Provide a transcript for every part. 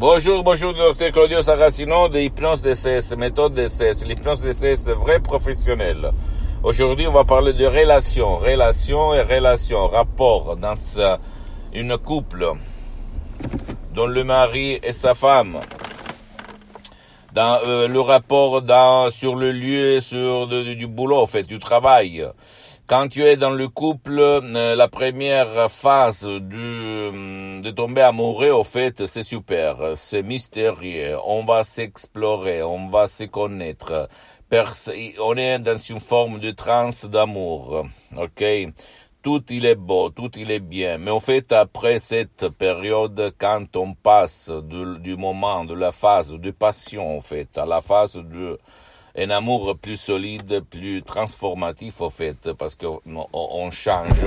Bonjour, bonjour, docteur Claudio Saracino de Hypnose DCS, méthode DCS, l'hypnose DCS vrai professionnel. Aujourd'hui, on va parler de relations, relations et relations, rapport dans une couple dont le mari et sa femme, dans euh, le rapport dans, sur le lieu, sur du boulot, en fait, du travail, quand tu es dans le couple, euh, la première phase du, de tomber amoureux, au fait, c'est super, c'est mystérieux, on va s'explorer, on va se connaître, on est dans une forme de transe d'amour, ok? Tout il est beau, tout il est bien. Mais en fait, après cette période, quand on passe du moment, de la phase de passion, en fait, à la phase de amour plus solide, plus transformatif, en fait, parce qu'on on change.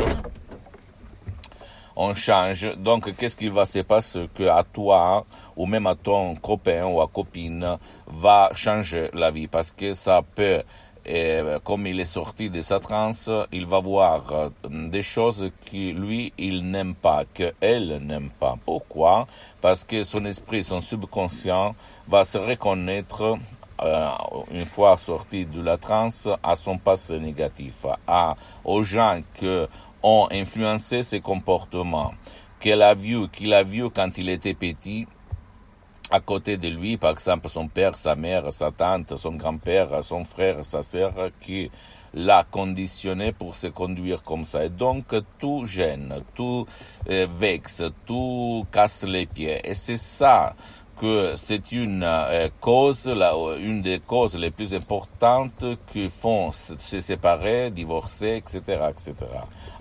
On change. Donc, qu'est-ce qui va se passer que à toi, ou même à ton copain ou à copine, va changer la vie? Parce que ça peut et comme il est sorti de sa transe, il va voir euh, des choses que lui, il n'aime pas, qu'elle n'aime pas. Pourquoi? Parce que son esprit, son subconscient va se reconnaître euh, une fois sorti de la transe à son passé négatif, à, aux gens qui ont influencé ses comportements, qu'il a vu, qu'il a vu quand il était petit, à côté de lui, par exemple, son père, sa mère, sa tante, son grand-père, son frère, sa sœur, qui l'a conditionné pour se conduire comme ça. Et donc, tout gêne, tout euh, vexe, tout casse les pieds. Et c'est ça que c'est une euh, cause, la, une des causes les plus importantes qui font se séparer, divorcer, etc., etc.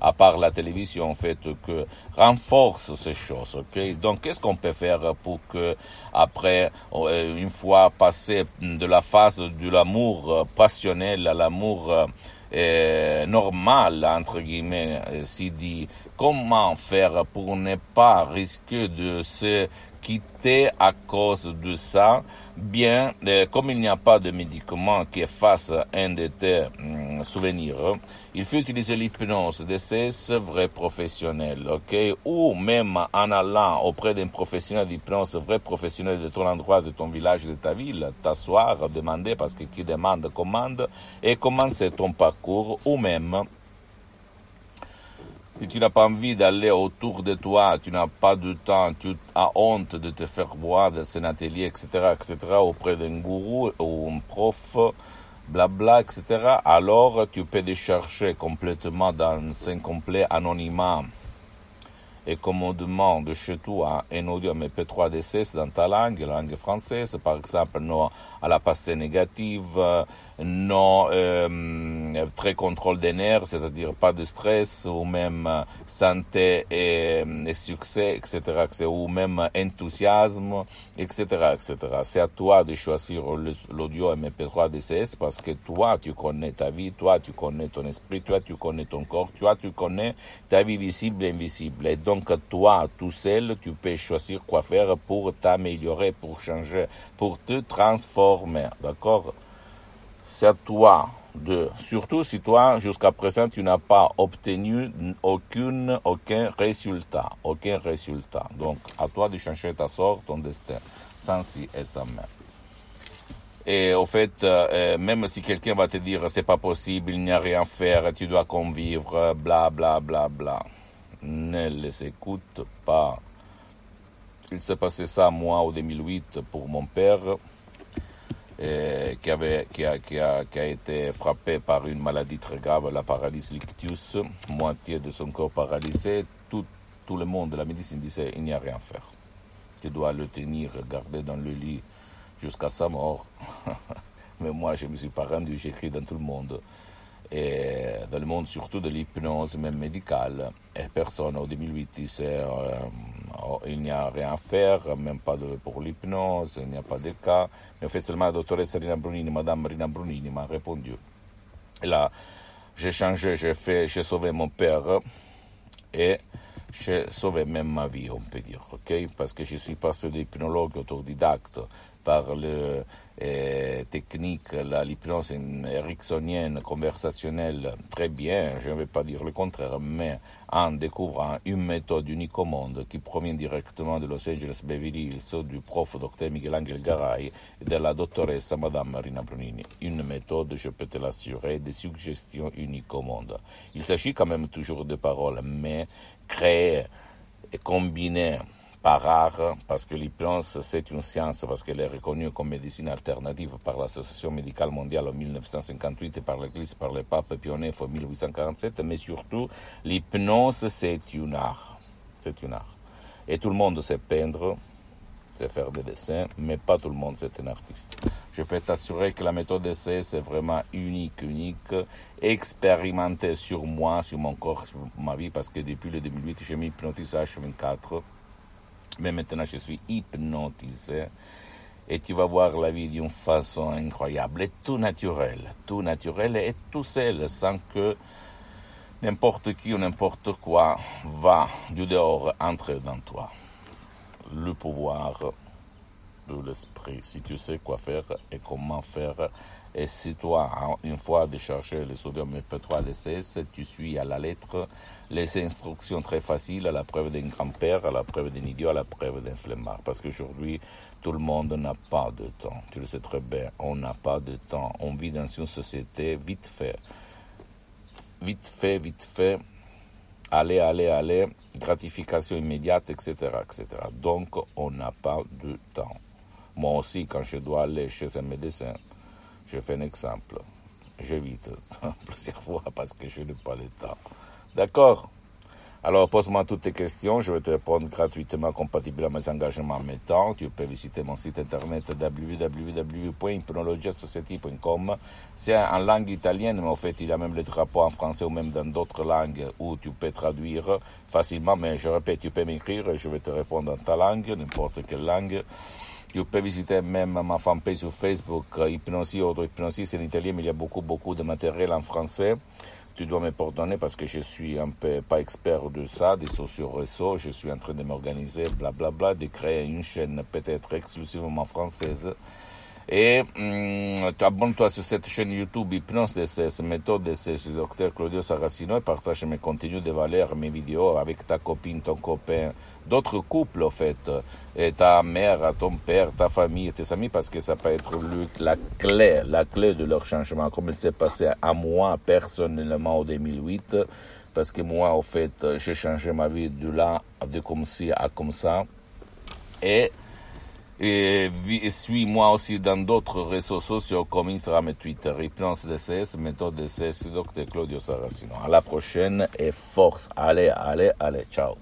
À part la télévision, en fait, que renforce ces choses. Ok? Donc, qu'est-ce qu'on peut faire pour que après, euh, une fois passé de la phase de l'amour passionnel à l'amour euh, normal, entre guillemets, si dit, comment faire pour ne pas risquer de se quitter à cause de ça, bien, euh, comme il n'y a pas de médicament qui efface un de tes hum, souvenirs, il faut utiliser l'hypnose de ces vrais professionnels, ok? Ou même en allant auprès d'un professionnel d'hypnose, vrai professionnel de ton endroit, de ton village, de ta ville, t'asseoir, demander, parce que qui demande commande, et commencer ton parcours, ou même si tu n'as pas envie d'aller autour de toi, tu n'as pas de temps, tu as honte de te faire voir dans un atelier, etc., etc., auprès d'un gourou ou un prof, blabla, etc., alors tu peux décharger complètement dans un complet anonymat et comme on demande chez toi un audio MP3 DCS dans ta langue, la langue française, par exemple, non à la passée négative, non euh, très contrôle des nerfs, c'est-à-dire pas de stress, ou même santé et, succès, etc., ou même enthousiasme, etc., etc. C'est à toi de choisir l'audio MP3 DCS parce que toi, tu connais ta vie, toi, tu connais ton esprit, toi, tu connais ton corps, toi, tu connais ta vie visible et invisible. Toi, tout seul, tu peux choisir quoi faire pour t'améliorer, pour changer, pour te transformer. D'accord? c'est à toi de, surtout si toi, jusqu'à présent, tu n'as pas obtenu aucune, aucun résultat, aucun résultat. Donc, à toi de changer ta sorte, ton destin, sans si et sans. Et au fait, euh, même si quelqu'un va te dire c'est pas possible, il n'y a rien à faire, tu dois convivre, bla bla bla bla, ne les écoute pas. Il s'est passé ça moi en 2008 pour mon père qui, avait, qui, a, qui, a, qui a été frappé par une maladie très grave, la paralysie lictus, moitié de son corps paralysé. Tout, tout le monde de la médecine disait il n'y a rien à faire. Tu dois le tenir, garder dans le lit jusqu'à sa mort. Mais moi, je ne me suis pas rendu, j'écris dans tout le monde. Et dans le monde surtout de l'hypnose, même médicale. Et personne en 2008 disait il n'y a rien à faire, même pas de, pour l'hypnose, il n'y a pas de cas. Mais en fait, la doctoresse Rina Brunini, Madame Rina Brunini m'a répondu. Et là, j'ai changé, j'ai fait, j'ai sauvé mon père et j'ai sauvé même ma vie, on peut dire, ok Parce que je suis passé d'hypnologue autodidacte par le euh, technique, l'hypnose ericksonienne conversationnelle très bien, je ne vais pas dire le contraire, mais en découvrant une méthode unique au monde qui provient directement de Los Angeles Beverly Hills du prof Dr Miguel Angel Garay et de la doctoresse Madame Marina Brunini. Une méthode, je peux te l'assurer, de suggestions uniques au monde. Il s'agit quand même toujours de paroles, mais créer et combiner par rare, parce que l'hypnose, c'est une science, parce qu'elle est reconnue comme médecine alternative par l'Association médicale mondiale en 1958 et par l'Église, par le pape Pie en 1847, mais surtout, l'hypnose, c'est une art. C'est une art. Et tout le monde sait peindre, sait faire des dessins, mais pas tout le monde c'est un artiste. Je peux t'assurer que la méthode d'essai, c'est vraiment unique, unique, expérimentée sur moi, sur mon corps, sur ma vie, parce que depuis le 2008, je m'hypnotise à H24 mais maintenant, je suis hypnotisé. Et tu vas voir la vie d'une façon incroyable et tout naturel. Tout naturel et tout seul, sans que n'importe qui ou n'importe quoi va du dehors entrer dans toi. Le pouvoir de l'esprit, si tu sais quoi faire et comment faire, et si toi, une fois de chercher le sodium MP3 CS, tu suis à la lettre les instructions très faciles à la preuve d'un grand-père, à la preuve d'un idiot, à la preuve d'un flemmard. Parce qu'aujourd'hui, tout le monde n'a pas de temps. Tu le sais très bien, on n'a pas de temps. On vit dans une société vite fait. Vite fait, vite fait. Allez, allez, allez. Gratification immédiate, etc. etc. Donc, on n'a pas de temps. Moi aussi, quand je dois aller chez un médecin, je fais un exemple. J'évite plusieurs fois parce que je n'ai pas le temps. D'accord? Alors, pose-moi toutes tes questions, je vais te répondre gratuitement, compatible à mes engagements. Tu peux visiter mon site internet www.hypnologiasociety.com. C'est en langue italienne, mais en fait, il y a même le drapeau en français ou même dans d'autres langues où tu peux traduire facilement. Mais je répète, tu peux m'écrire et je vais te répondre en ta langue, n'importe quelle langue. Tu peux visiter même ma fanpage sur Facebook, Hypnosie, auto-hypnosie, c'est en italien, mais il y a beaucoup, beaucoup de matériel en français. Tu dois me pardonner parce que je suis un peu pas expert de ça, des sociaux réseaux. Je suis en train de m'organiser, blablabla, de créer une chaîne peut-être exclusivement française et hum, abonne-toi sur cette chaîne YouTube Hypnose DCS, méthode DCS du docteur Claudio Saracino et partage mes contenus de valeur, mes vidéos avec ta copine, ton copain, d'autres couples en fait, et ta mère, ton père, ta famille, tes amis, parce que ça peut être la clé, la clé de leur changement, comme il s'est passé à moi personnellement en 2008, parce que moi, en fait, j'ai changé ma vie de là, de comme ci à comme ça, et et, suis-moi aussi dans d'autres réseaux sociaux comme Instagram et Twitter. Hypnose DCS, méthode DCS, Dr Claudio Saracino. À la prochaine et force. Allez, allez, allez, ciao.